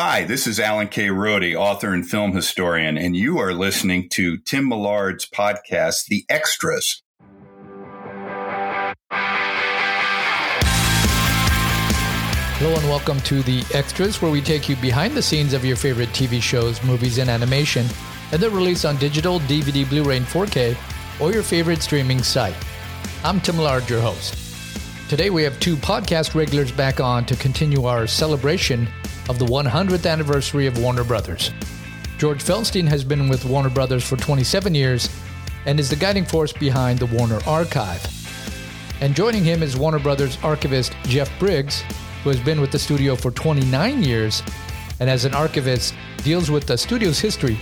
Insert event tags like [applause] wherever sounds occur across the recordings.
Hi, this is Alan K. Rode, author and film historian, and you are listening to Tim Millard's podcast, The Extras. Hello and welcome to The Extras, where we take you behind the scenes of your favorite TV shows, movies, and animation, and they're released on digital, DVD, Blu ray, and 4K, or your favorite streaming site. I'm Tim Millard, your host. Today we have two podcast regulars back on to continue our celebration of the 100th anniversary of Warner Brothers. George Feltenstein has been with Warner Brothers for 27 years and is the guiding force behind the Warner Archive. And joining him is Warner Brothers archivist Jeff Briggs, who has been with the studio for 29 years and as an archivist deals with the studio's history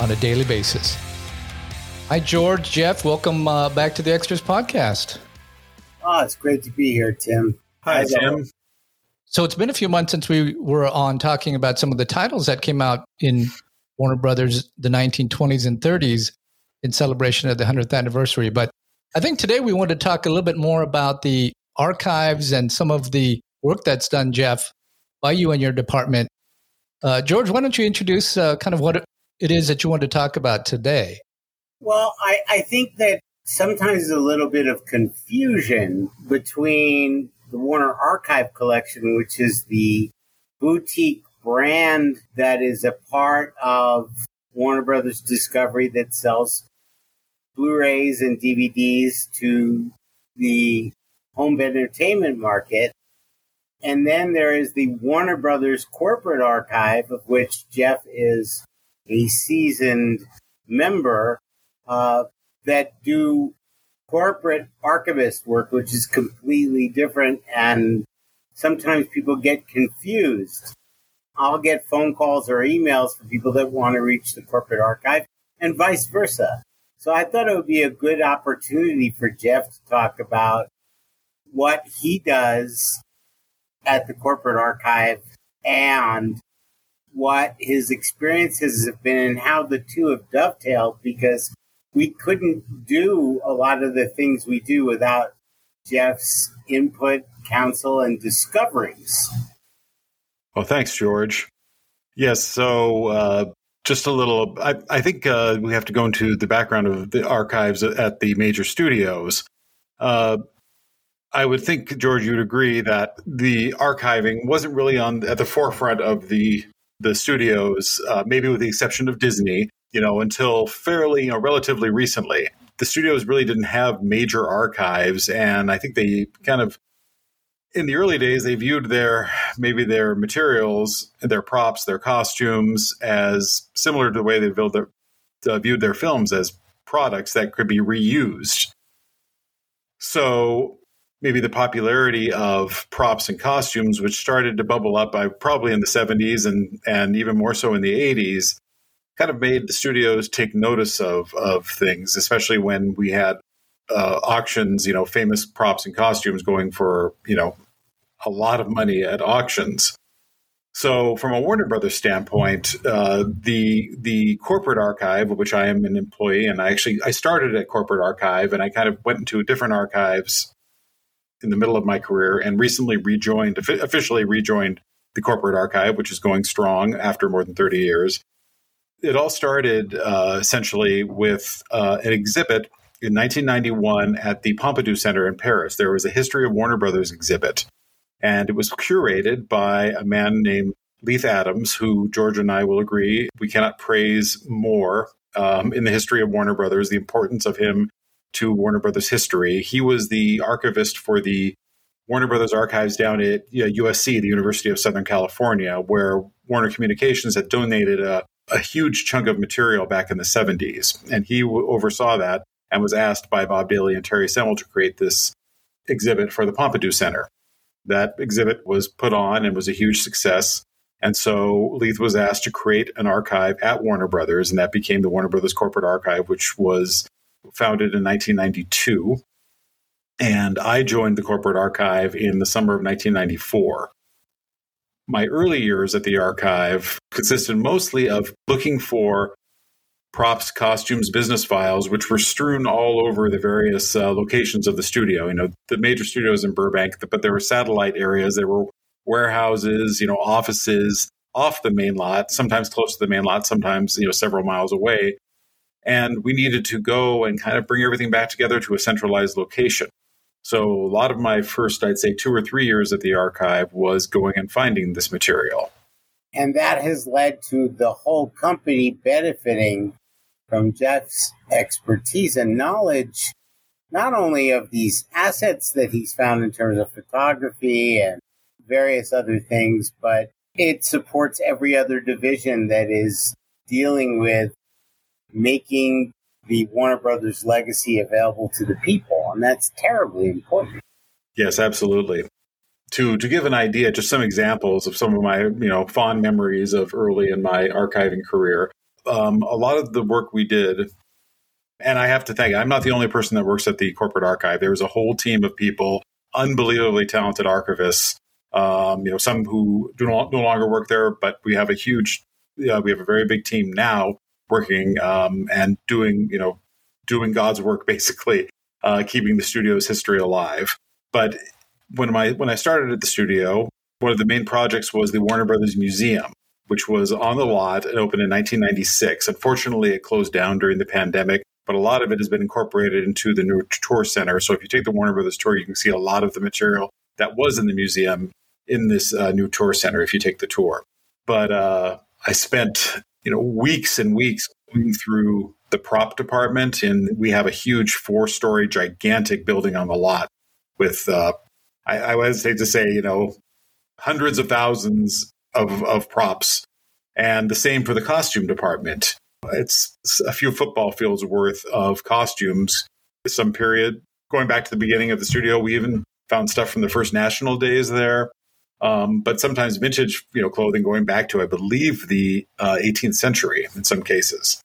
on a daily basis. Hi, George, Jeff, welcome uh, back to the Extras podcast. Oh, it's great to be here, Tim. Hi, Tim. So it's been a few months since we were on talking about some of the titles that came out in Warner Brothers the 1920s and 30s in celebration of the 100th anniversary. But I think today we want to talk a little bit more about the archives and some of the work that's done, Jeff, by you and your department. Uh, George, why don't you introduce uh, kind of what it is that you want to talk about today? Well, I, I think that sometimes a little bit of confusion between the Warner Archive Collection, which is the boutique brand that is a part of Warner Brothers Discovery that sells Blu-rays and DVDs to the home entertainment market. And then there is the Warner Brothers Corporate Archive, of which Jeff is a seasoned member, uh, that do corporate archivist work, which is completely different. And sometimes people get confused. I'll get phone calls or emails from people that want to reach the corporate archive and vice versa. So I thought it would be a good opportunity for Jeff to talk about what he does at the corporate archive and what his experiences have been and how the two have dovetailed because we couldn't do a lot of the things we do without Jeff's input, counsel, and discoveries. Well, thanks, George. Yes, so uh, just a little, I, I think uh, we have to go into the background of the archives at the major studios. Uh, I would think, George, you'd agree that the archiving wasn't really on at the forefront of the the studios, uh, maybe with the exception of Disney you know, until fairly, you know, relatively recently. The studios really didn't have major archives, and I think they kind of, in the early days, they viewed their maybe their materials, their props, their costumes as similar to the way they viewed their, uh, viewed their films as products that could be reused. So maybe the popularity of props and costumes, which started to bubble up by probably in the 70s and, and even more so in the 80s, kind of made the studios take notice of of things, especially when we had uh, auctions, you know, famous props and costumes going for you know a lot of money at auctions. So, from a Warner Brothers standpoint, uh, the the corporate archive, which I am an employee, and I actually I started at corporate archive, and I kind of went into different archives in the middle of my career, and recently rejoined officially rejoined the corporate archive, which is going strong after more than thirty years it all started uh, essentially with uh, an exhibit in 1991 at the Pompidou Center in Paris. There was a History of Warner Brothers exhibit, and it was curated by a man named Leith Adams, who George and I will agree we cannot praise more um, in the history of Warner Brothers, the importance of him to Warner Brothers history. He was the archivist for the Warner Brothers archives down at you know, USC, the University of Southern California, where Warner Communications had donated a a huge chunk of material back in the 70s. And he w- oversaw that and was asked by Bob Daly and Terry Semel to create this exhibit for the Pompidou Center. That exhibit was put on and was a huge success. And so Leith was asked to create an archive at Warner Brothers, and that became the Warner Brothers Corporate Archive, which was founded in 1992. And I joined the corporate archive in the summer of 1994 my early years at the archive consisted mostly of looking for props, costumes, business files, which were strewn all over the various uh, locations of the studio. You know, the major studios in Burbank, but there were satellite areas, there were warehouses, you know, offices, off the main lot, sometimes close to the main lot, sometimes you know several miles away. And we needed to go and kind of bring everything back together to a centralized location. So a lot of my first, I'd say, two or three years at the archive was going and finding this material. And that has led to the whole company benefiting from Jeff's expertise and knowledge, not only of these assets that he's found in terms of photography and various other things, but it supports every other division that is dealing with making the Warner Brothers legacy available to the people. And that's terribly important. Yes, absolutely. To, to give an idea, just some examples of some of my you know fond memories of early in my archiving career. Um, a lot of the work we did, and I have to thank. I'm not the only person that works at the corporate archive. There was a whole team of people, unbelievably talented archivists um, you know, some who do no, no, longer work there, but we have a huge, uh, we have a very big team now working um, and doing, you know, doing God's work [laughs] basically, uh, keeping the studio's history alive. But when my when I started at the studio, one of the main projects was the Warner Brothers Museum, which was on the lot and opened in 1996. Unfortunately, it closed down during the pandemic, but a lot of it has been incorporated into the new tour center. So if you take the Warner Brothers tour, you can see a lot of the material that was in the museum in this uh, new tour center if you take the tour. But uh, I spent you know weeks and weeks going through the prop department, and we have a huge four-story, gigantic building on the lot with uh, I, I would say to say you know hundreds of thousands of, of props, and the same for the costume department. It's a few football fields worth of costumes. Some period going back to the beginning of the studio, we even found stuff from the first national days there. Um, but sometimes vintage, you know, clothing going back to, I believe, the uh, 18th century in some cases.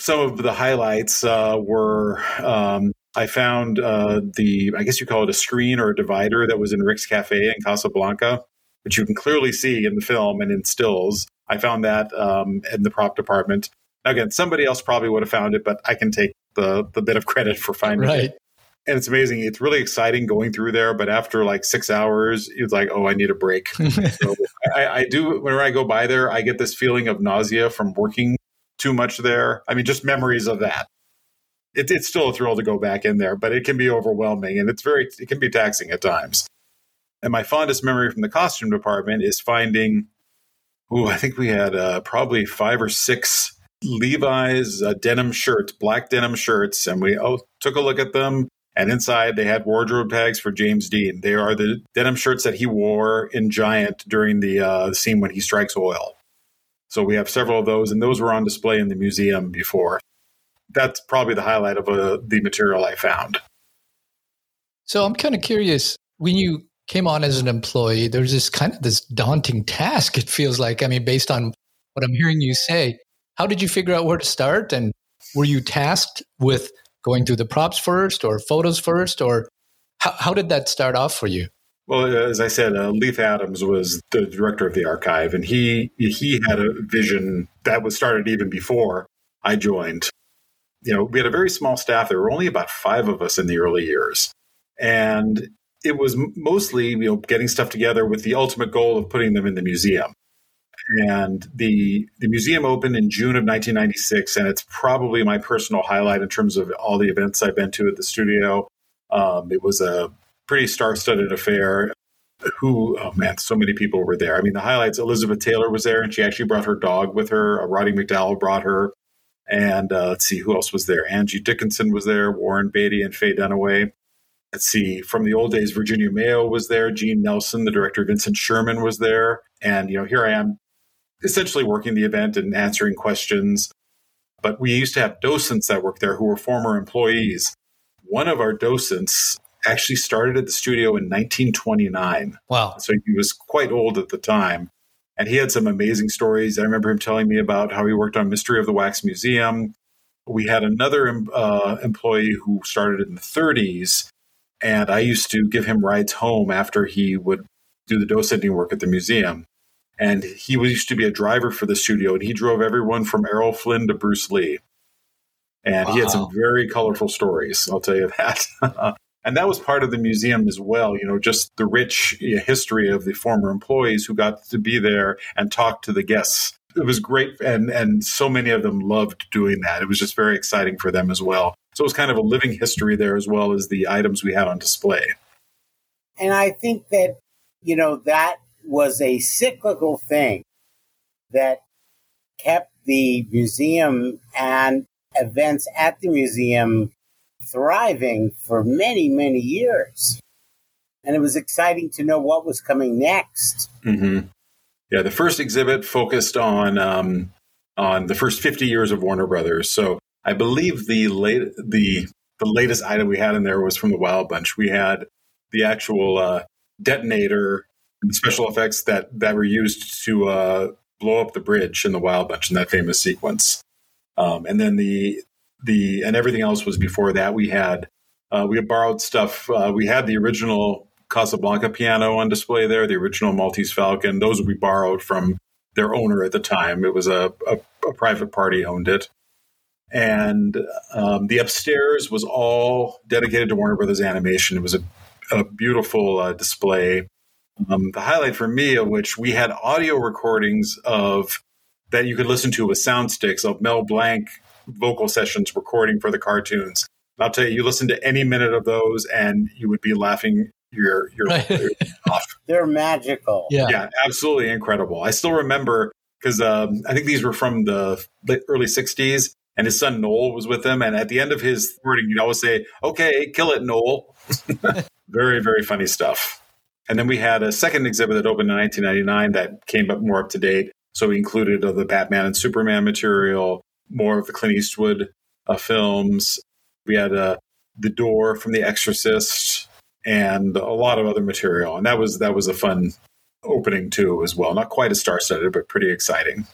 Some of the highlights uh, were um, I found uh, the, I guess you call it a screen or a divider that was in Rick's Cafe in Casablanca, which you can clearly see in the film and in stills. I found that um, in the prop department. Now, Again, somebody else probably would have found it, but I can take the the bit of credit for finding right. it and it's amazing. It's really exciting going through there, but after like six hours, it's like, oh, I need a break. [laughs] so I, I, do. Whenever I go by there, I get this feeling of nausea from working too much there. I mean, just memories of that. It, it's still a thrill to go back in there, but it can be overwhelming and it's very, it can be taxing at times. And my fondest memory from the costume department is finding, oh, I think we had uh, probably five or six Levi's uh, denim shirts, black denim shirts, and we oh, took a look at them and inside, they had wardrobe tags for James Dean. They are the denim shirts that he wore in Giant during the uh, scene when he strikes oil. So we have several of those, and those were on display in the museum before. That's probably the highlight of uh, the material I found. So I'm kind of curious when you came on as an employee, there's this kind of this daunting task. It feels like, I mean, based on what I'm hearing you say, how did you figure out where to start? And were you tasked with going through the props first or photos first or how, how did that start off for you well as i said uh, adams was the director of the archive and he he had a vision that was started even before i joined. You know we had a very small staff. There were only about five of us in the early years. And it was mostly you know getting stuff together with the ultimate goal of putting them in the museum. And the the museum opened in June of 1996, and it's probably my personal highlight in terms of all the events I've been to at the studio. Um, it was a pretty star-studded affair. Who, oh man, so many people were there. I mean, the highlights: Elizabeth Taylor was there, and she actually brought her dog with her. Uh, Roddy McDowall brought her, and uh, let's see who else was there. Angie Dickinson was there, Warren Beatty, and Faye Dunaway. Let's see, from the old days, Virginia Mayo was there, Gene Nelson, the director Vincent Sherman was there, and you know, here I am essentially working the event and answering questions. But we used to have docents that worked there who were former employees. One of our docents actually started at the studio in 1929. Wow. So he was quite old at the time. And he had some amazing stories. I remember him telling me about how he worked on Mystery of the Wax Museum. We had another uh, employee who started in the 30s, and I used to give him rides home after he would do the docenting work at the museum. And he used to be a driver for the studio, and he drove everyone from Errol Flynn to Bruce Lee. And wow. he had some very colorful stories, I'll tell you that. [laughs] And that was part of the museum as well, you know, just the rich history of the former employees who got to be there and talk to the guests. It was great. And, and so many of them loved doing that. It was just very exciting for them as well. So it was kind of a living history there as well as the items we had on display. And I think that, you know, that was a cyclical thing that kept the museum and events at the museum thriving for many, many years. And it was exciting to know what was coming next. Mm-hmm. Yeah, the first exhibit focused on um, on the first 50 years of Warner Brothers. So I believe the late the the latest item we had in there was from the Wild Bunch. We had the actual uh, detonator and special effects that that were used to uh, blow up the bridge in the Wild Bunch in that famous sequence. Um, and then the the and everything else was before that. We had uh, we had borrowed stuff. Uh, we had the original Casablanca piano on display there, the original Maltese Falcon. Those we borrowed from their owner at the time. It was a, a, a private party owned it. And um, the upstairs was all dedicated to Warner Brothers Animation. It was a, a beautiful uh, display. Um, the highlight for me of which we had audio recordings of that you could listen to with sound sticks of Mel Blanc vocal sessions recording for the cartoons. And I'll tell you, you listen to any minute of those, and you would be laughing your your, [laughs] your off. They're magical. Yeah, yeah, absolutely incredible. I still remember because um, I think these were from the early '60s, and his son Noel was with him. And at the end of his wording, he'd always say, "Okay, kill it, Noel." [laughs] very, very funny stuff. And then we had a second exhibit that opened in 1999 that came up more up to date. So we included uh, the Batman and Superman material, more of the Clint Eastwood uh, films. We had uh, The Door from The Exorcist and a lot of other material. And that was that was a fun opening too as well. Not quite a star-studded, but pretty exciting.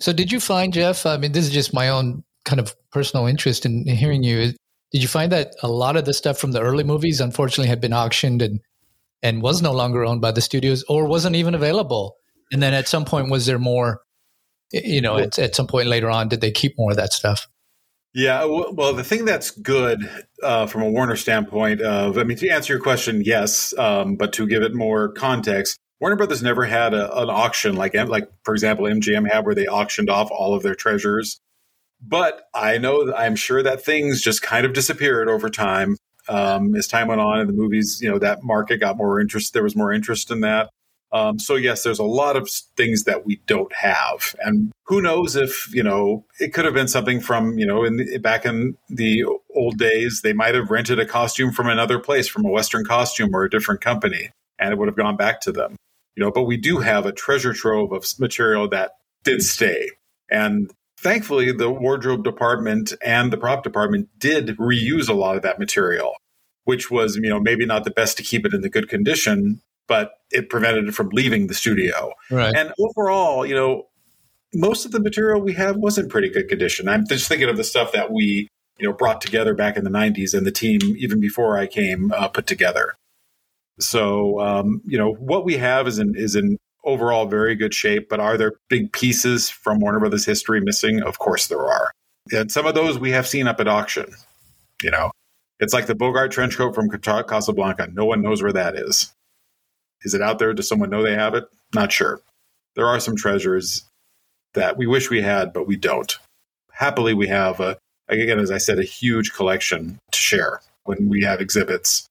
So did you find Jeff, I mean this is just my own kind of personal interest in hearing you. Did you find that a lot of the stuff from the early movies unfortunately had been auctioned and and was no longer owned by the studios or wasn't even available? And then at some point was there more you know, at, at some point later on, did they keep more of that stuff? Yeah, well, the thing that's good uh, from a Warner standpoint of, I mean, to answer your question, yes, um, but to give it more context, Warner Brothers never had a, an auction like, like for example, MGM had where they auctioned off all of their treasures. But I know, I'm sure that things just kind of disappeared over time um, as time went on, and the movies, you know, that market got more interest. There was more interest in that. Um, so yes, there's a lot of things that we don't have, and who knows if you know it could have been something from you know in the, back in the old days they might have rented a costume from another place, from a Western costume or a different company, and it would have gone back to them. You know, but we do have a treasure trove of material that did stay, and thankfully the wardrobe department and the prop department did reuse a lot of that material which was you know maybe not the best to keep it in the good condition but it prevented it from leaving the studio. Right. And overall, you know, most of the material we have was in pretty good condition. I'm just thinking of the stuff that we, you know, brought together back in the 90s and the team, even before I came, uh, put together. So, um, you know, what we have is in, is in overall very good shape, but are there big pieces from Warner Brothers history missing? Of course there are. And some of those we have seen up at auction, you know. It's like the Bogart trench coat from Casablanca. No one knows where that is. Is it out there? Does someone know they have it? Not sure. There are some treasures that we wish we had, but we don't. Happily, we have, a, again, as I said, a huge collection to share when we have exhibits.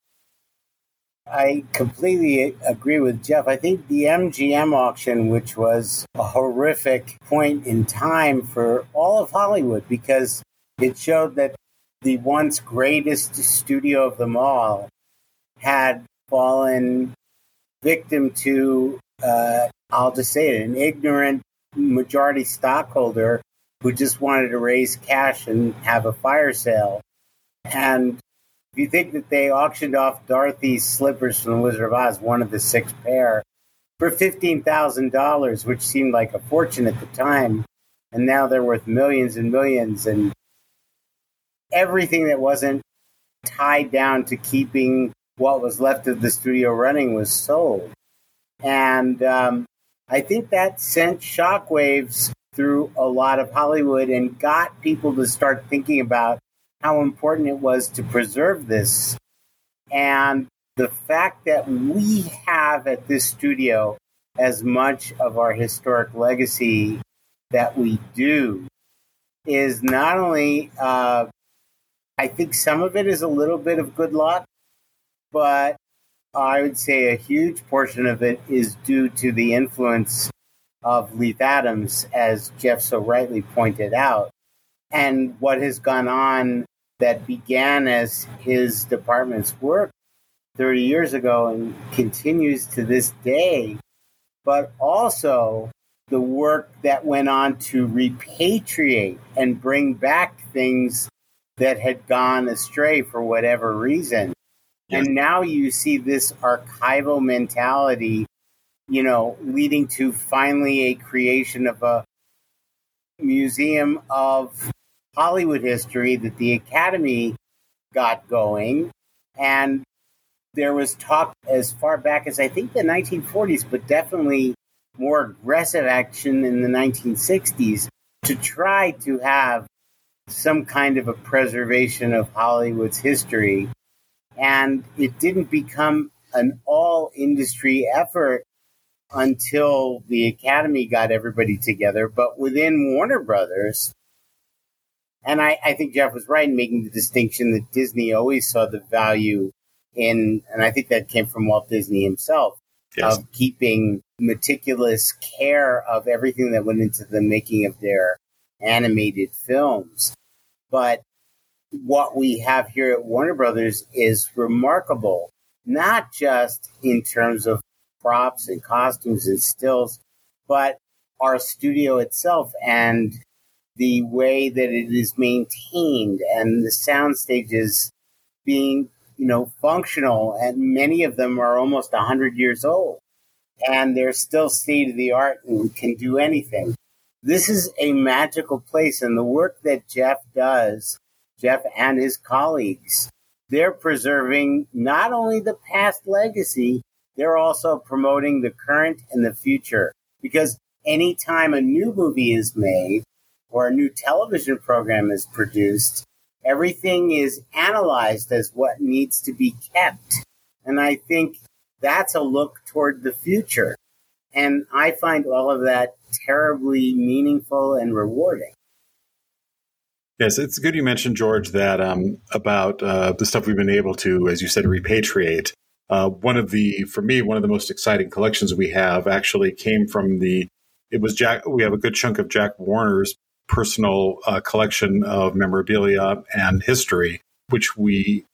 I completely agree with Jeff. I think the MGM auction, which was a horrific point in time for all of Hollywood, because it showed that the once greatest studio of them all had fallen victim to, uh, I'll just say it, an ignorant majority stockholder who just wanted to raise cash and have a fire sale. And if you think that they auctioned off Dorothy's slippers from the Wizard of Oz, one of the six pair, for $15,000, which seemed like a fortune at the time, and now they're worth millions and millions, and everything that wasn't tied down to keeping what was left of the studio running was sold. And um, I think that sent shockwaves through a lot of Hollywood and got people to start thinking about how important it was to preserve this And the fact that we have at this studio as much of our historic legacy that we do is not only, uh, I think some of it is a little bit of good luck, but I would say a huge portion of it is due to the influence of Leith Adams, as Jeff so rightly pointed out, and what has gone on that began as his department's work 30 years ago and continues to this day, but also the work that went on to repatriate and bring back things that had gone astray for whatever reason. Yes. And now you see this archival mentality, you know, leading to finally a creation of a museum of Hollywood history that the Academy got going. And there was talk as far back as I think the 1940s, but definitely more aggressive action in the 1960s to try to have some kind of a preservation of Hollywood's history. And it didn't become an all industry effort until the Academy got everybody together. But within Warner Brothers, and I, I think Jeff was right in making the distinction that Disney always saw the value in, and I think that came from Walt Disney himself, yes. of keeping meticulous care of everything that went into the making of their animated films. But what we have here at Warner Brothers is remarkable, not just in terms of props and costumes and stills, but our studio itself and the way that it is maintained and the sound stages being, you know, functional. And many of them are almost 100 years old and they're still state of the art and can do anything. This is a magical place. And the work that Jeff does, Jeff and his colleagues, they're preserving not only the past legacy, they're also promoting the current and the future. Because anytime a new movie is made, or a new television program is produced, everything is analyzed as what needs to be kept. And I think that's a look toward the future. And I find all of that terribly meaningful and rewarding. Yes, it's good you mentioned, George, that um, about uh, the stuff we've been able to, as you said, repatriate. Uh, one of the, for me, one of the most exciting collections we have actually came from the, it was Jack, we have a good chunk of Jack Warner's personal uh, collection of memorabilia and history, which we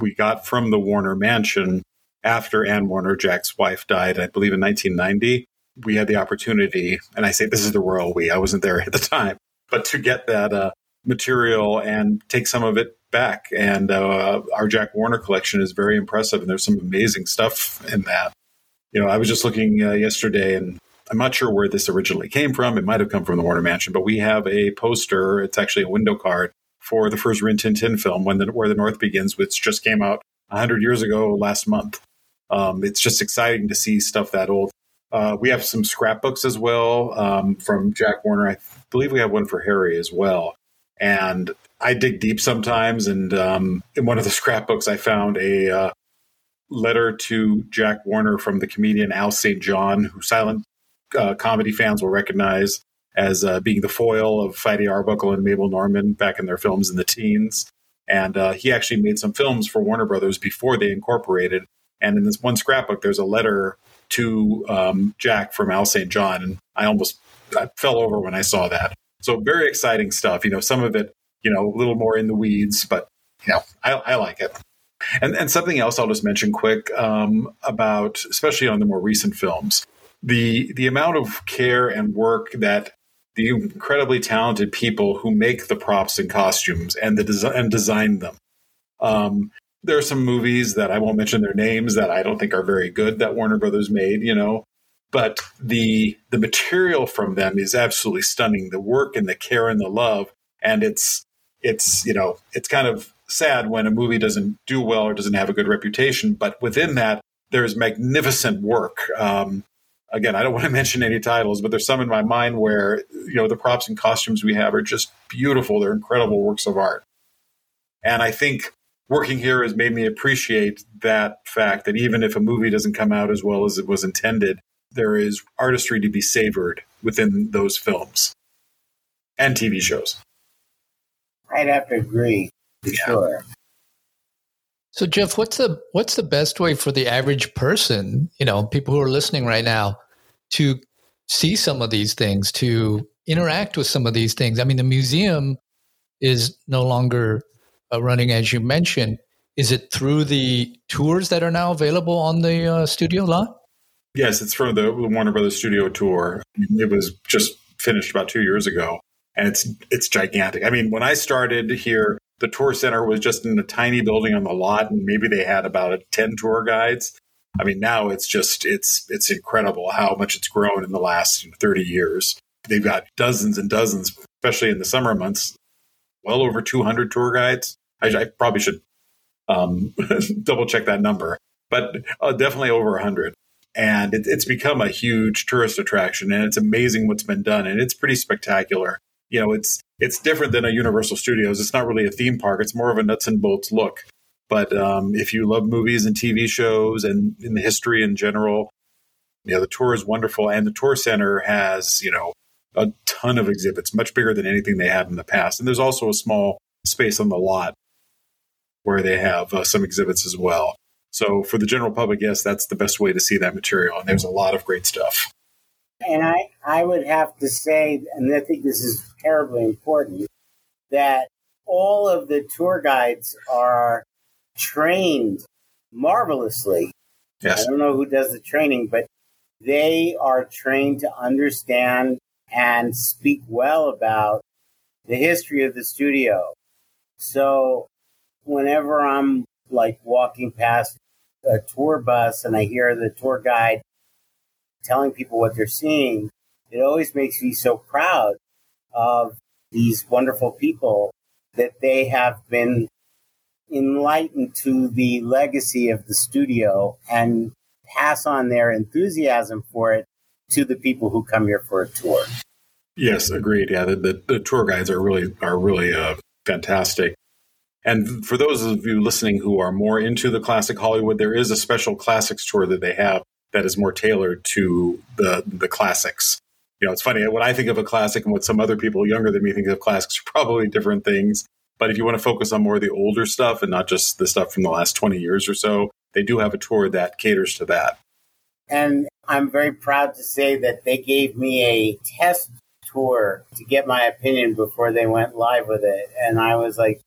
we got from the Warner Mansion after Ann Warner, Jack's wife, died. I believe in 1990. We had the opportunity, and I say this is the royal we. I wasn't there at the time, but to get that uh, material and take some of it back. And uh, our Jack Warner collection is very impressive, and there's some amazing stuff in that. You know, I was just looking uh, yesterday, and I'm not sure where this originally came from. It might have come from the Warner Mansion, but we have a poster. It's actually a window card for the first Rin Tin Tin film, when the, Where the North Begins, which just came out 100 years ago last month. Um, it's just exciting to see stuff that old. Uh, we have some scrapbooks as well um, from Jack Warner. I believe we have one for Harry as well. And I dig deep sometimes. And um, in one of the [laughs] scrapbooks, I found a uh, letter to Jack Warner from the comedian Al St. John, who silent uh, comedy fans will recognize as uh, being the foil of Fatty Arbuckle and Mabel Normand back in their films in the teens. And uh, he actually made some films for Warner Brothers before they incorporated. And in this one scrapbook, there's a letter to um, Jack from Al St. John. And I almost I fell over when I saw that. So very exciting stuff. You know, some of it, you know, a little more in the weeds, but you know, I, I like it. And, and something else I'll just mention quick um, about, especially on the more recent films the the amount of care and work that the incredibly talented people who make the props and costumes and the design and design them. Um, there are some movies that I won't mention their names that I don't think are very good that Warner Brothers made, you know, but the the material from them is absolutely stunning. The work and the care and the love, and it's it's you know it's kind of sad when a movie doesn't do well or doesn't have a good reputation, but within that there is magnificent work. Um, again, I don't [laughs] want to mention any titles, but there's some in my mind where, you know, the props and costumes we have are just beautiful. They're incredible works of art. And I think working here has made me appreciate that fact that even if a movie doesn't come out as well as it was intended, there is artistry to be savored within those films and TV shows. I'd have to agree for yeah. sure. So Jeff, what's the what's the best way for the average person, you know, people who are listening right now, to see some of these things, to interact with some of these things? I mean, the museum is no longer uh, running, as you mentioned. Is it through the tours that are now available on the uh, studio lot? Yes, it's from the Warner Brothers Studio Tour. It was just finished about two years ago, and it's it's gigantic. I mean, when I started here, the tour center was just in a tiny building on the lot, and maybe they had about ten tour guides. I mean, now it's just it's it's incredible how much it's grown in the last thirty years. They've got dozens and dozens, especially in the summer months, well over two hundred tour guides. I, I probably should um, [laughs] double check that number, but uh, definitely over hundred and it, it's become a huge tourist attraction and it's amazing what's been done and it's pretty spectacular. You know it's it's different than a universal studios. It's not really a theme park. It's more of a nuts and bolts look. But um, if you love movies and tv shows and in the history in general you know the tour is wonderful and the tour center has you know a ton of exhibits much bigger than anything they had in the past. And there's also a small space on the lot where they have uh, some exhibits as well so for the general public, yes, that's the best way to see that material. And there's a lot of great stuff. And I, I would have to say, and I think this is terribly important, that all of the tour guides are trained marvelously. Yes. I don't know who does the training, but they are trained to understand and speak well about the history of the studio. So whenever I'm like walking past a tour bus and I hear the tour guide telling people what they're seeing, it always makes me so proud of these wonderful people that they have been enlightened to the legacy of the studio and pass on their enthusiasm for it to the people who come here for a tour. Yes, agreed. Yeah, the, the, the tour guides are really are really uh, fantastic. And for those of you listening who are more into the classic Hollywood, there is a special classics tour that they have that is more tailored to the the classics. You know, it's funny when I think of a classic and what some other people younger than me think of classics are [laughs] probably different things. But if you want to focus on more of the older stuff and not just the stuff from the last 20 years or so, they do have a tour that caters to that. And I'm very proud to say that they gave me a test tour to get my opinion before they went live with it. And I was like,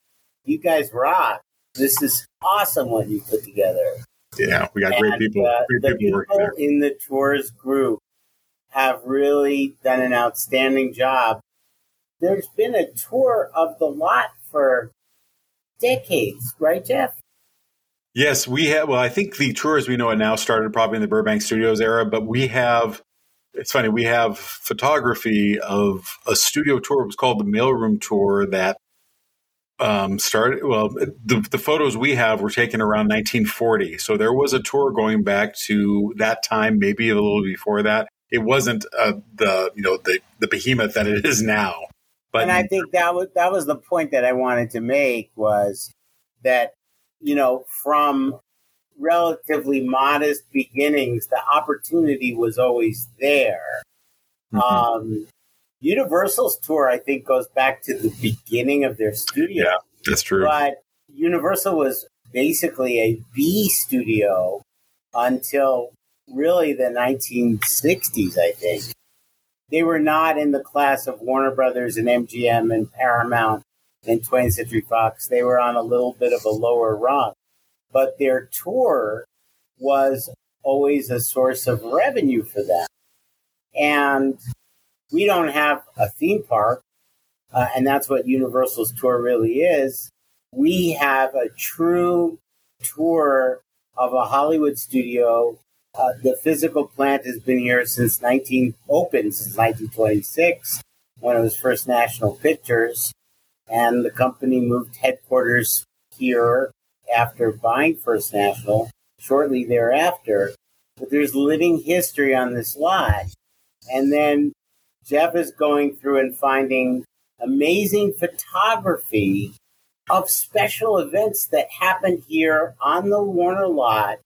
you guys rock. This is awesome what you put together. Yeah, we got and, great people. Uh, great the people, people in the tours group have really done an outstanding job. There's been a tour of the lot for decades, right, Jeff? Yes, we have. Well, I think the tours we know it now started probably in the Burbank Studios era, but we have. It's funny. We have photography of a studio tour. It was called the Mailroom Tour that um, started. Well, the, the photos we have were taken around 1940, so there was a tour going back to that time, maybe a little before that. It wasn't uh, the you know the the behemoth that it is now. But and I think that was that was the point that I wanted to make was that you know from relatively modest beginnings, the opportunity was always there. Mm-hmm. Um, Universal's tour, I think, goes back to the beginning of their studio. Yeah, that's true. But Universal was basically a B studio until really the 1960s, I think. They were not in the class of Warner Brothers and MGM and Paramount and 20th Century Fox. They were on a little bit of a lower rung. But their tour was always a source of revenue for them. And we don't have a theme park, uh, and that's what Universal's tour really is. We have a true tour of a Hollywood studio. Uh, the physical plant has been here since 19 open since 1926 when it was First National Pictures, and the company moved headquarters here after buying First National shortly thereafter. But there's living history on this lot. And then Jeff is going through and finding amazing photography of special events that happened here on the Warner lot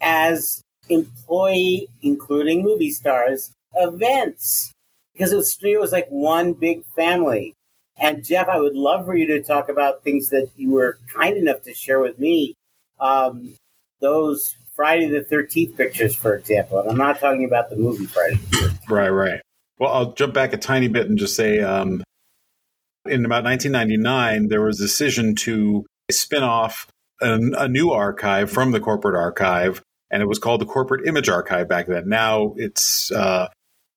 as employee, including movie stars, events. Because the studio was like one big family. And Jeff, I would love for you to talk about things that you were kind enough to share with me. Um, those Friday the 13th pictures, for example. And I'm not talking about the movie Friday the 13th. Right, right. Well, I'll jump back a tiny bit and just say um, in about 1999, there was a decision to spin off an, a new archive from the corporate archive, and it was called the Corporate Image Archive back then. Now it's uh,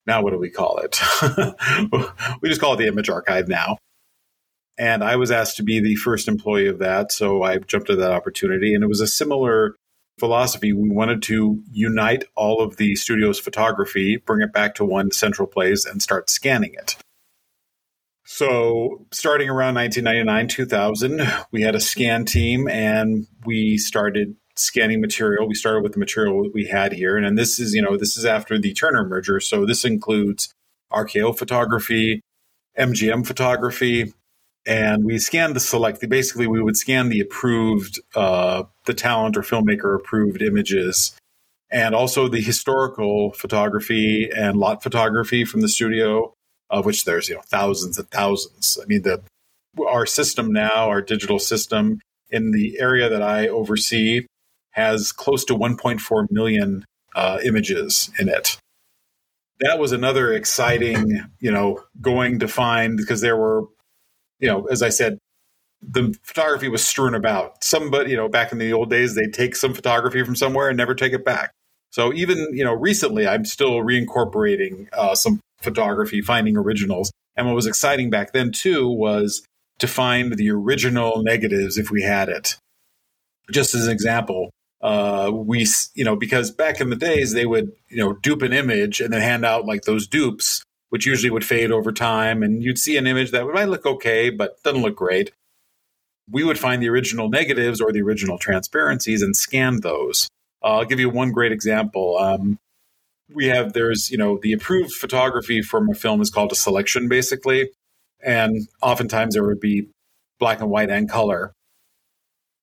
now what do we call it? [laughs] we just call it the Image Archive now. And I was asked to be the first employee of that, so I jumped at that opportunity. And it was a similar philosophy. We wanted to unite all of the studio's photography, bring it back to one central place, and start scanning it. So, starting around 1999, 2000, we had a scan team and we started scanning material. We started with the material we had here. And this is, you know, this is after the Turner merger. So, this includes RKO photography, MGM photography, and we scanned the select. Basically, we would scan the approved, uh, the talent or filmmaker approved images, and also the historical photography and lot photography from the studio, of which there's you know thousands and thousands. I mean, the our system now, our digital system in the area that I oversee, has close to 1.4 million uh, images in it. That was another exciting, you know, going to find because there were, you know, as I said, the photography was strewn about. Somebody, you know, back in the old days, they'd take some photography from somewhere and never take it back. So even, you know, recently, I'm still reincorporating uh, some photography, finding originals. And what was exciting back then too was to find the original negatives if we had it. Just as an example, uh, we, you know, because back in the days they would, you know, dupe an image and then hand out like those dupes, which usually would fade over time, and you'd see an image that might look okay but doesn't look great. We would find the original negatives or the original transparencies and scan those. Uh, I'll give you one great example. Um, we have there's you know the approved photography from a film is called a selection basically and oftentimes there would be black and white and color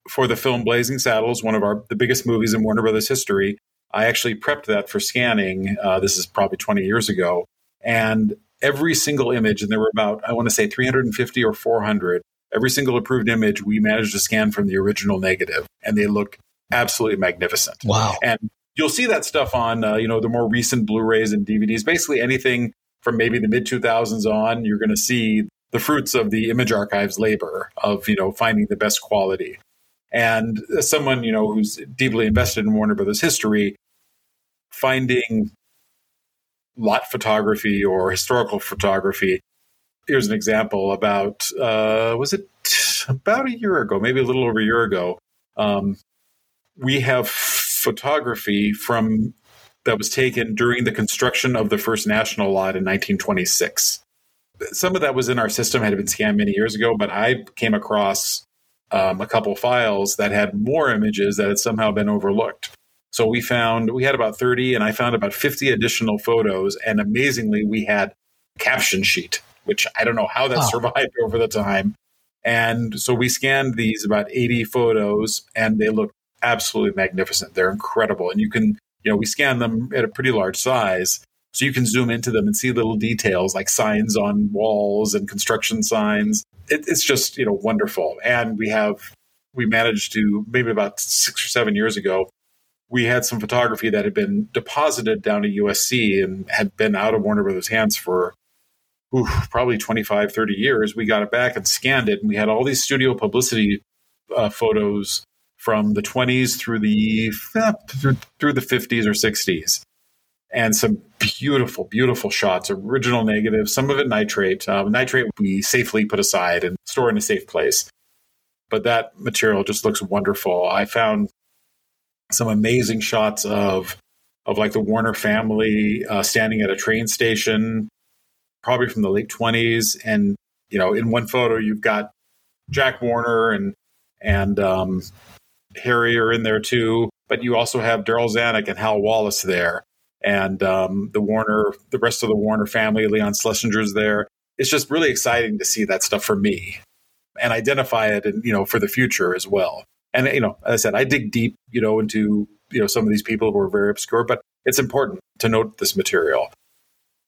for the film blazing saddles one of our the biggest movies in warner brothers history i actually prepped that for scanning uh, this is probably 20 years ago and every single image and there were about i want to say 350 or 400 every single approved image we managed to scan from the original negative and they look absolutely magnificent wow and you'll see that stuff on uh, you know the more recent Blu-rays and DVDs. Basically, anything from maybe the mid 2000s on, you're going to see the fruits of the image archives labor of you know finding the best quality. And as someone you know who's deeply invested in Warner Brothers history, finding lot photography or historical photography. Here's an example about uh, was it about a year ago, maybe a little over a year ago. Um, we have photography from that was taken during the construction of the first national lot in 1926. Some of that was in our system, had been scanned many years ago, but I came across um, a couple files that had more images that had somehow been overlooked. So we found, we had about 30, and I found about 50 additional photos. And amazingly, we had a caption sheet, which I don't know how that survived [laughs] over the time. And so we scanned these about 80 photos, and they looked absolutely magnificent. They're incredible. And you can, you know, we scan them at a pretty large size. So you can zoom into them and see little details like signs on walls and construction signs. It, it's just, you know, wonderful. And we have, we managed to, maybe about six or seven years ago, we had some photography that had been deposited down at USC and had been out of Warner Brothers' hands for probably 25, 30 years. We got it back and scanned it. And we had all these studio publicity uh, photos from the 20s through the through the 50s or 60s and some beautiful beautiful shots original negatives some of it nitrate um, nitrate we safely put aside and store in a safe place but that material just looks wonderful i found some amazing shots of of like the warner family uh, standing at a train station probably from the late 20s and you know in one photo you've got jack warner and and um, Harry are in there too, but you also have Darryl Zanuck and Hal Wallis there, and um, the Warner, the rest of the Warner family. Leon Schlesinger's there. It's just really exciting to see that stuff for me. and identify it and you know for the future as well. And you know, as I said, I dig deep, you know, into you know some of these people who are very obscure, but it's important to note this material.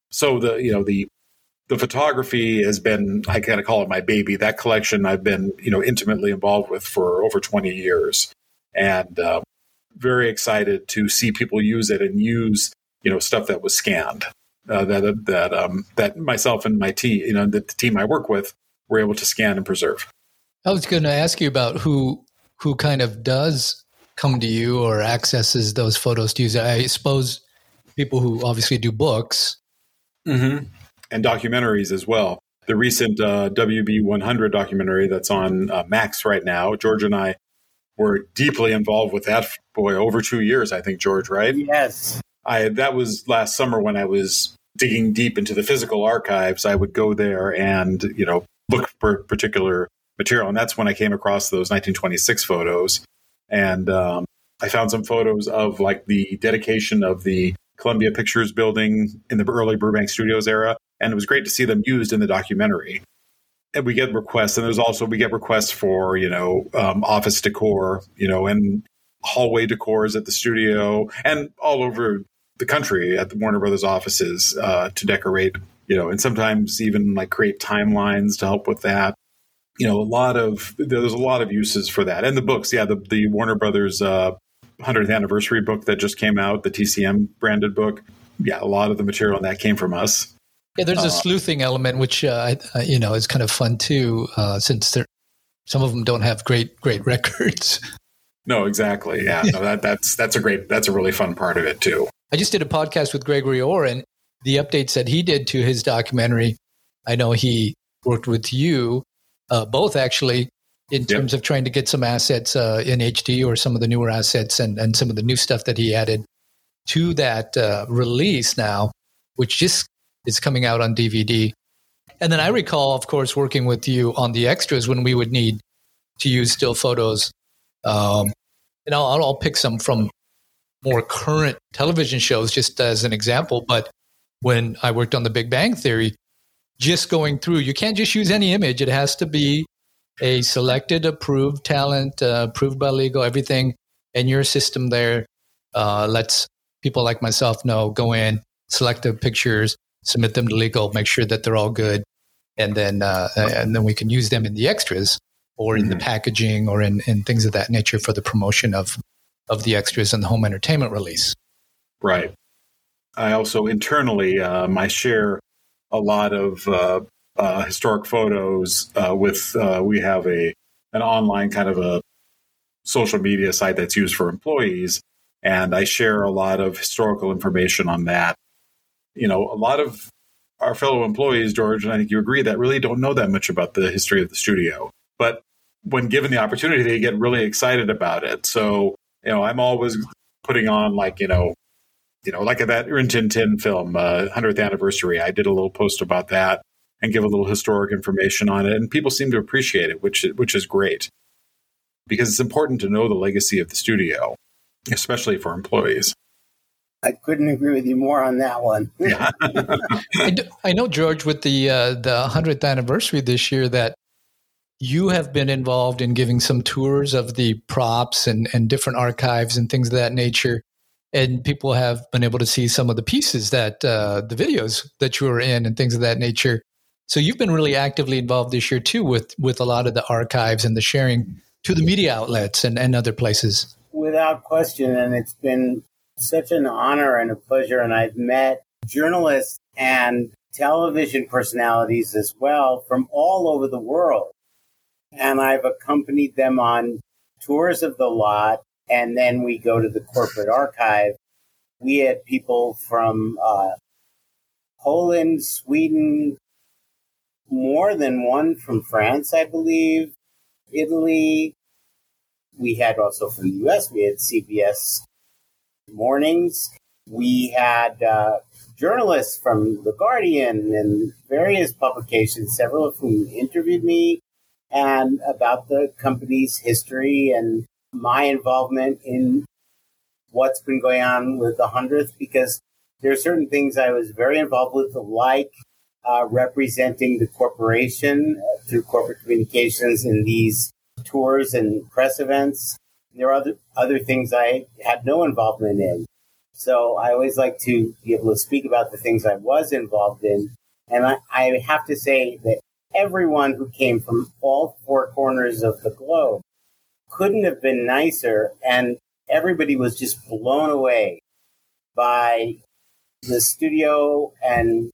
So the you know the the photography has been I kind of call it my baby. That collection I've been you know intimately involved with for over twenty years, and uh, very excited to see people use it and use you know stuff that was scanned. Uh, that that um, that myself and my team, you know, the, the team I work with, were able to scan and preserve. I was going to ask you about who who kind of does come to you or accesses those photos to use. I suppose people who obviously do books mm-hmm. and documentaries as well. The recent uh, WB 100 documentary that's on uh, Max right now, George and I were deeply involved with that. Boy, over two years, I think, George, right? Yes. I that was last summer when I was digging deep into the physical archives. I would go there and you know look for particular material, and that's when I came across those 1926 photos. And um, I found some photos of like the dedication of the Columbia Pictures building in the early Burbank Studios era, and it was great to see them used in the documentary. And we get requests, and there's also we get requests for you know um, office decor, you know, and hallway decors at the studio, and all over the country at the Warner Brothers offices uh, to decorate, you know, and sometimes even like create timelines to help with that. You know, a lot of there's a lot of uses for that, and the books. Yeah, the the Warner Brothers uh, 100th anniversary book that just came out, the TCM branded book. Yeah, a lot of the material in that came from us. Yeah, there's a uh, sleuthing element, which uh, you know is kind of fun too, uh, since some of them don't have great great [laughs] records. No, exactly. Yeah, no, that that's that's a great that's a really fun part of it too. I just did a podcast with Gregory Orr, and the updates that he did to his documentary. I know he worked with you, uh, both actually, in yep. terms of trying to get some assets uh, in HD or some of the newer assets and, and some of the new stuff that he added to that uh, release now, which just is coming out on DVD. And then I recall, of course, working with you on the extras when we would need to use still photos. Um, and I'll, I'll pick some from more current television shows, just as an example. But when I worked on the Big Bang Theory, just going through, you can't just use any image. It has to be a selected, approved talent, uh, approved by legal, everything in your system there uh, lets people like myself know, go in, select the pictures, submit them to legal, make sure that they're all good. And then, uh, and then we can use them in the extras or in mm-hmm. the packaging or in, in things of that nature for the promotion of of the extras and the home entertainment release. Right. I also internally, um, I share a lot of uh, uh, historic photos uh, with. Uh, we have a an online kind of a social media site that's used for employees, and I share a lot of historical information on that. You know, a lot of our fellow employees, George, and I think you agree that really don't know that much about the history of the studio, but when given the opportunity, they get really excited about it. So you know, I'm always putting on like, you know, you know, like that Rin Tin Tin film, uh, 100th anniversary. I did a little post about that and give a little historic information on it, and people seem to appreciate it, which which is great because it's important to know the legacy of the studio, especially for employees. I couldn't agree with you more on that one. yeah. [laughs] I, do, I, know George with the uh, the 100th anniversary this year that you have been involved in giving some tours of the props and, and different archives and things of that nature. And people have been able to see some of the pieces that uh, the videos that you were in and things of that nature. So you've been really actively involved this year too with with a lot of the archives and the sharing to the media outlets and, and other places. Without question. And it's been such an honor and a pleasure. And I've met journalists and television personalities as well from all over the world and I've accompanied them on tours of the lot. And then we go to the corporate archive. We had people from uh, Poland, Sweden, more than one from France, I believe, Italy. We had also from the US, we had CBS Mornings. We had uh, journalists from The Guardian and various publications, several of whom interviewed me and about the company's history and my involvement in what's been going on with the 100th because there are certain things I was very involved with, like uh, representing the corporation through corporate communications in these tours and press events. There are other, other things I had no involvement in. So I always like to be able to speak about the things I was involved in. And I, I have to say that everyone who came from all four corners of the globe couldn't have been nicer. And everybody was just blown away by the studio and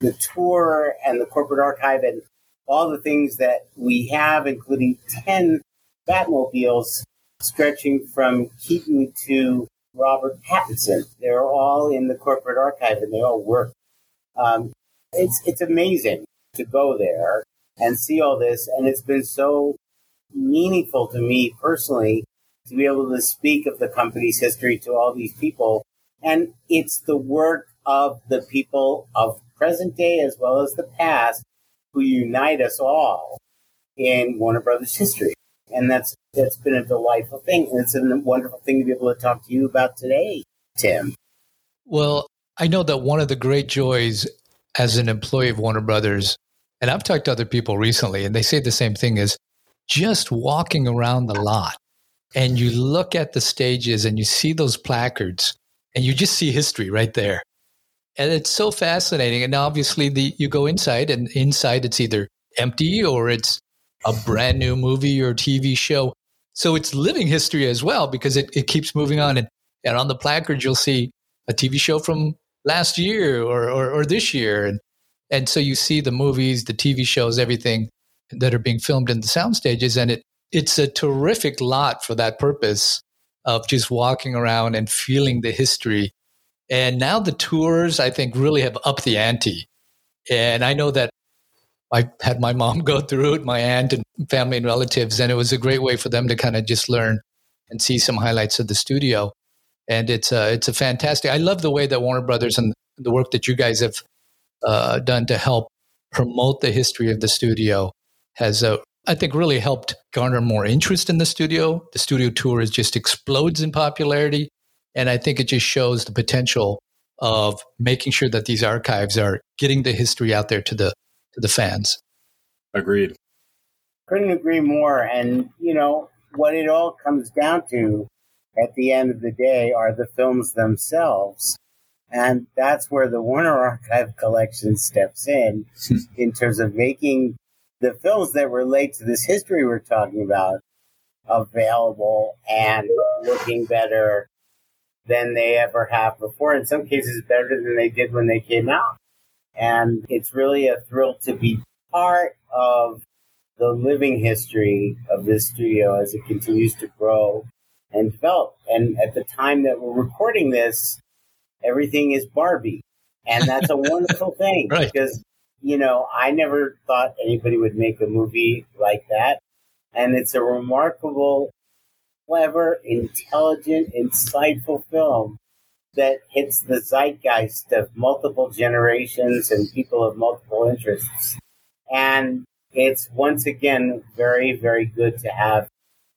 the tour and the corporate archive and all the things that we have, including 10 Batmobiles stretching from Keaton to Robert Pattinson. They're all in the corporate archive and they all work. Um, it's, it's amazing to go there and see all this. And it's been so meaningful to me personally to be able to speak of the company's history to all these people. And it's the work of the people of present day as well as the past who unite us all in Warner Brothers history. And that's that's been a delightful thing. And it's a wonderful thing to be able to talk to you about today, Tim. Well, I know that one of the great joys as an employee of Warner Brothers, and I've talked to other people recently, and they say the same thing is just walking around the lot and you look at the stages and you see those placards and you just see history right there and it's so fascinating. And obviously, the you go inside, and inside it's either empty or it's a brand new movie or TV show. So it's living history as well because it, it keeps moving on. And, and on the placard, you'll see a TV show from last year or, or, or this year. And, and so you see the movies, the TV shows, everything that are being filmed in the sound stages. And it, it's a terrific lot for that purpose of just walking around and feeling the history and now the tours, I think, really have upped the ante. And I know that I had my mom go through it, my aunt and family and relatives, and it was a great way for them to kind of just learn and see some highlights of the studio. And it's a, it's a fantastic. I love the way that Warner Brothers and the work that you guys have uh, done to help promote the history of the studio has, uh, I think, really helped garner more interest in the studio. The studio tour is just explodes in popularity. And I think it just shows the potential of making sure that these archives are getting the history out there to the to the fans. Agreed. Couldn't agree more. And you know what it all comes down to at the end of the day are the films themselves. And that's where the Warner Archive collection steps in, in terms of making the films that relate to this history we're talking about available and looking better than they ever have before. In some cases, better than they did when they came out. And it's really a thrill to be part of the living history of this studio as it continues to grow and develop. And at the time that we're recording this, everything is Barbie. And that's a [laughs] wonderful thing right. because, you know, I never thought anybody would make a movie like that. And it's a remarkable clever, intelligent, insightful film that hits the zeitgeist of multiple generations and people of multiple interests. And it's once again very, very good to have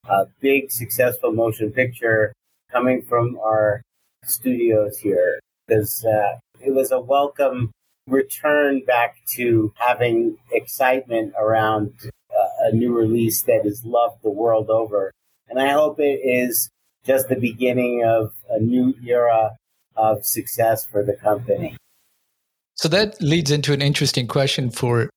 a big, successful motion picture coming from our studios here because uh, it was a welcome return back to having excitement around uh, a new release that is loved the world over. And I hope it is just the beginning of a new era of success for the company. So that leads into an interesting question for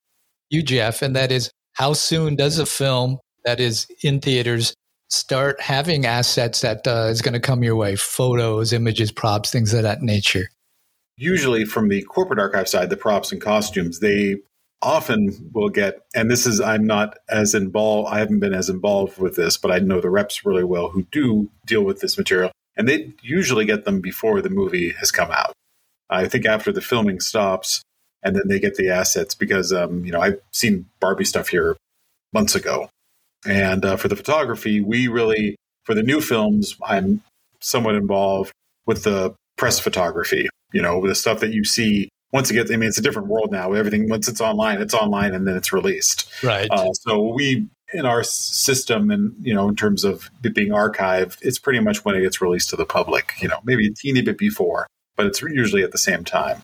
you, Jeff, and that is how soon does a film that is in theaters start having assets that uh, is going to come your way photos, images, props, things of that nature? Usually, from the corporate archive side, the props and costumes, they often will get, and this is, I'm not as involved, I haven't been as involved with this, but I know the reps really well who do deal with this material, and they usually get them before the movie has come out. I think after the filming stops, and then they get the assets because, um, you know, I've seen Barbie stuff here months ago. And uh, for the photography, we really, for the new films, I'm somewhat involved with the press photography, you know, the stuff that you see once again, I mean, it's a different world now. Everything once it's online, it's online, and then it's released. Right. Uh, so we in our system, and you know, in terms of it being archived, it's pretty much when it gets released to the public. You know, maybe a teeny bit before, but it's usually at the same time.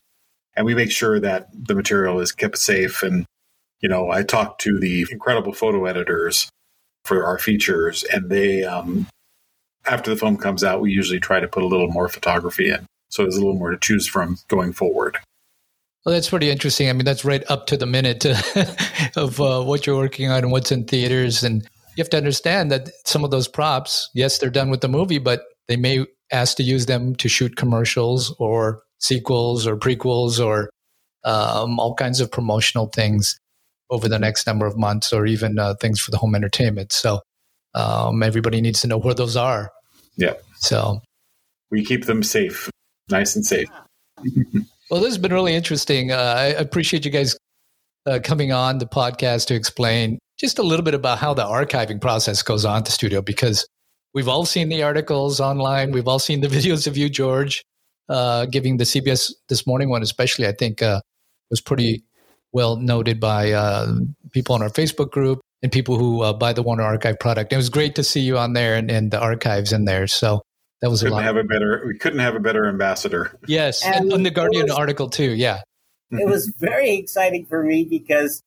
And we make sure that the material is kept safe and you know, I talked to the incredible photo editors for our features, and they, um, after the film comes out, we usually try to put a little more photography in. So there's a little more to choose from going forward. Well, that's pretty interesting. I mean, that's right up to the minute [laughs] of uh, what you're working on and what's in theaters. And you have to understand that some of those props, yes, they're done with the movie, but they may ask to use them to shoot commercials or sequels or prequels or um, all kinds of promotional things over the next number of months or even uh, things for the home entertainment. So um, everybody needs to know where those are. Yeah. So we keep them safe, nice and safe. [laughs] well, this has been really interesting. Uh, I appreciate you guys uh, coming on the podcast to explain just a little bit about how the archiving process goes on at the studio because we've all seen the articles online. We've all seen the [laughs] videos of you, George, uh, giving the CBS This Morning one, especially, I think uh, was pretty well noted by uh, people on our Facebook group and people who uh, buy the Warner Archive product. It was great to see you on there and, and the archives in there. So that was couldn't a lot. Have a better, we couldn't have a better ambassador. Yes, and, and on the Guardian was, article too. Yeah, it was very exciting for me because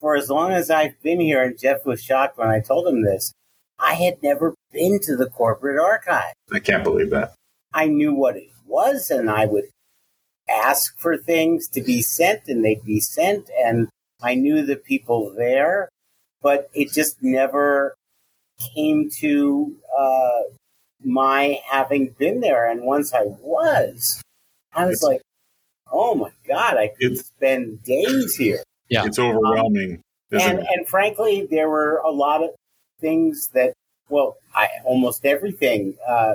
for as long as I've been here, and Jeff was shocked when I told him this, I had never been to the corporate archive. I can't believe that. I knew what it was, and I would ask for things to be sent, and they'd be sent, and I knew the people there, but it just never came to uh, my having been there. And once I was, I was it's, like, oh my God, I could spend days here. Yeah. It's overwhelming. Um, and, it? and frankly, there were a lot of things that, well, I almost everything uh,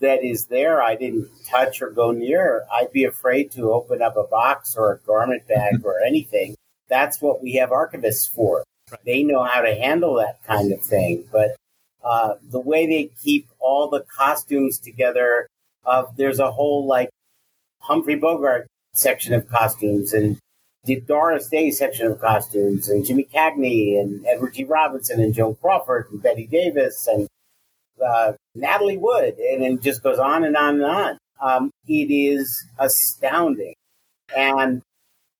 that is there I didn't touch or go near. I'd be afraid to open up a box or a garment bag [laughs] or anything. That's what we have archivists for. Right. They know how to handle that kind of thing. But uh, the way they keep all the costumes together, uh, there's a whole like Humphrey Bogart section of costumes and the Doris Day section of costumes and Jimmy Cagney and Edward G. Robinson and Joan Crawford and Bette Davis and uh, Natalie Wood, and it just goes on and on and on. Um, it is astounding, and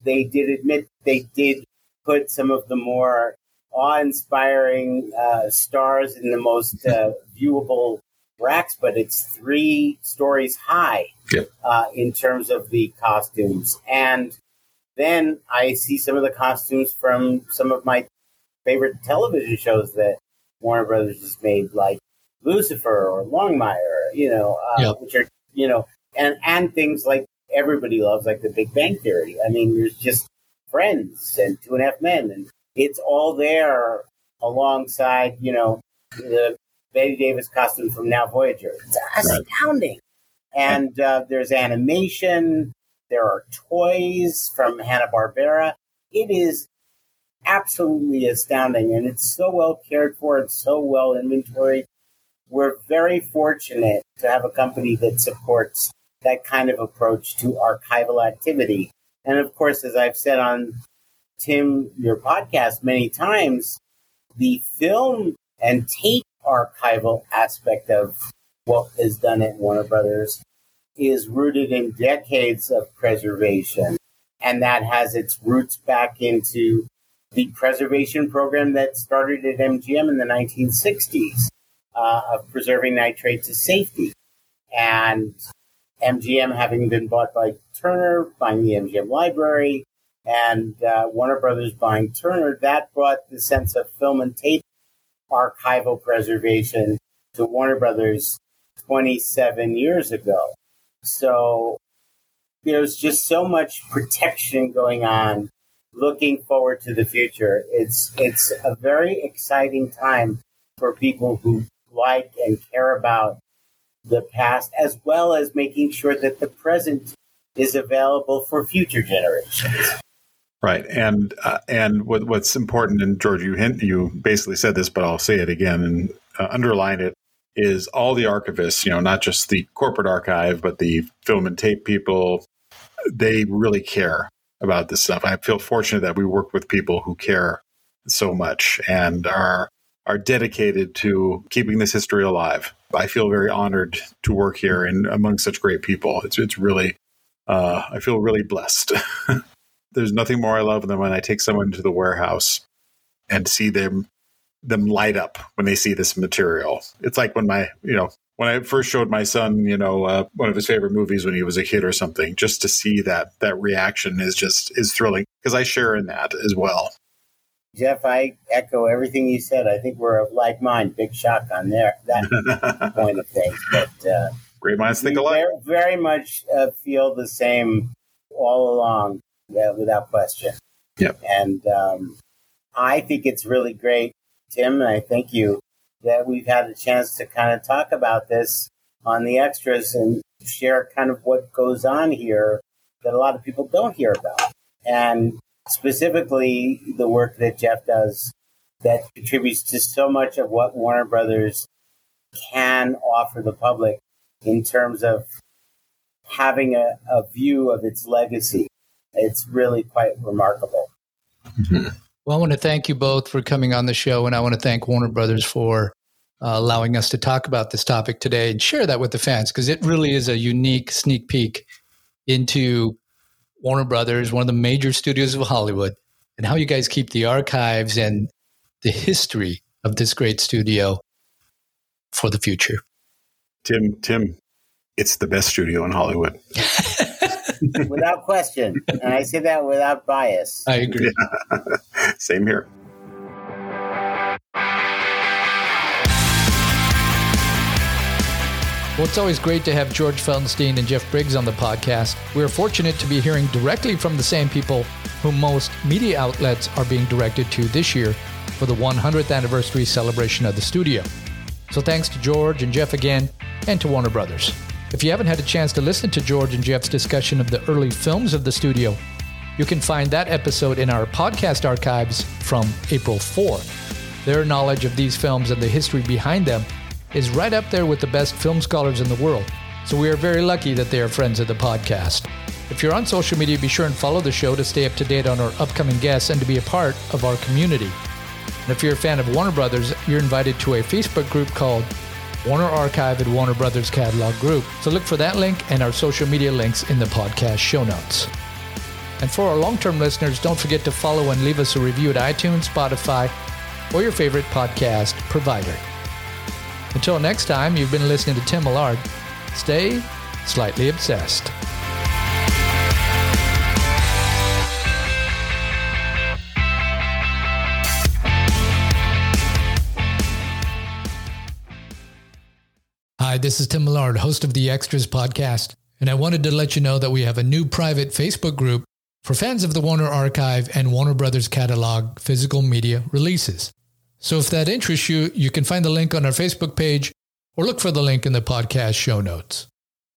they did admit they did put some of the more awe-inspiring uh, stars in the most uh, viewable racks, but it's three stories high yep. uh, in terms of the costumes. And then I see some of the costumes from some of my favorite television shows that Warner Brothers has made, like Lucifer or Longmire, you know, uh, yep. which are, you know, and, and things like everybody loves, like the Big Bang Theory. I mean, there's just Friends and Two and a Half Men, and it's all there alongside, you know, the Bette Davis costume from Now Voyager. It's astounding. And uh, there's animation, there are toys from Hanna Barbera. It is absolutely astounding, and it's so well cared for and so well inventoried we're very fortunate to have a company that supports that kind of approach to archival activity. And of course, as I've said on Tim, your podcast many times, the film and tape archival aspect of what is done at Warner Brothers is rooted in decades of preservation. And that has its roots back into the preservation program that started at MGM in the 1960s uh, of preserving nitrates to safety. And MGM having been bought by Turner, buying the MGM library, and uh, Warner Brothers buying Turner, that brought the sense of film and tape archival preservation to Warner Brothers 27 years ago. So there's just so much protection going on looking forward to the future. It's it's a very exciting time for people who like and care about the past, as well as making sure that the present is available for future generations. Right, and uh, and what, what's important, and George, you hint, you basically said this, but I'll say it again and uh, underline it is all the archivists, you know, not just the corporate archive, but the film and tape people. They really care about this stuff. I feel fortunate that we work with people who care so much and are are dedicated to keeping this history alive. I feel very honored to work here and among such great people. It's it's really uh, I feel really blessed. [laughs] there's nothing more I love than when I take someone to the warehouse and see them them light up when they see this material. It's like when my, you know, when I first showed my son, you know, uh, one of his favorite movies when he was a kid or something, just to see that that reaction is just is thrilling because I share in that as well. Jeff, I echo everything you said. I think we're of like mind. Big shock on there that [laughs] point of things, but uh, great minds think alike. Very, very much uh, feel the same all along, yeah, without question. Yep. And um, I think it's really great, Tim, and I thank you that we've had a chance to kind of talk about this on the extras and share kind of what goes on here that a lot of people don't hear about. And specifically the work that Jeff does that contributes to so much of what Warner Brothers can offer the public in terms of having a, a view of its legacy. It's really quite remarkable. Mm-hmm. Well, I want to thank you both for coming on the show, and I want to thank Warner Brothers for uh, allowing us to talk about this topic today and share that with the fans because it really is a unique sneak peek into Warner Brothers, one of the major studios of Hollywood, and how you guys keep the archives and the history of this great studio for the future. Tim, Tim, it's the best studio in Hollywood. [laughs] [laughs] without question. And I say that without bias. I agree. Yeah. [laughs] Same here. Well, it's always great to have George Feltenstein and Jeff Briggs on the podcast. We're fortunate to be hearing directly from the same people whom most media outlets are being directed to this year for the 100th anniversary celebration of the studio. So thanks to George and Jeff again, and to Warner Brothers. If you haven't had a chance to listen to George and Jeff's discussion of the early films of the studio, you can find that episode in our podcast archives from April 4. Their knowledge of these films and the history behind them is right up there with the best film scholars in the world. So we are very lucky that they are friends of the podcast. If you're on social media, be sure and follow the show to stay up to date on our upcoming guests and to be a part of our community. And if you're a fan of Warner Brothers, you're invited to a Facebook group called Warner Archive at Warner Brothers Catalog Group. So look for that link and our social media links in the podcast show notes. And for our long term listeners, don't forget to follow and leave us a review at iTunes, Spotify, or your favorite podcast provider. Until next time, you've been listening to Tim Millard. Stay slightly obsessed. This is Tim Millard, host of the Extras podcast, and I wanted to let you know that we have a new private Facebook group for fans of the Warner Archive and Warner Brothers catalog physical media releases. So if that interests you, you can find the link on our Facebook page or look for the link in the podcast show notes.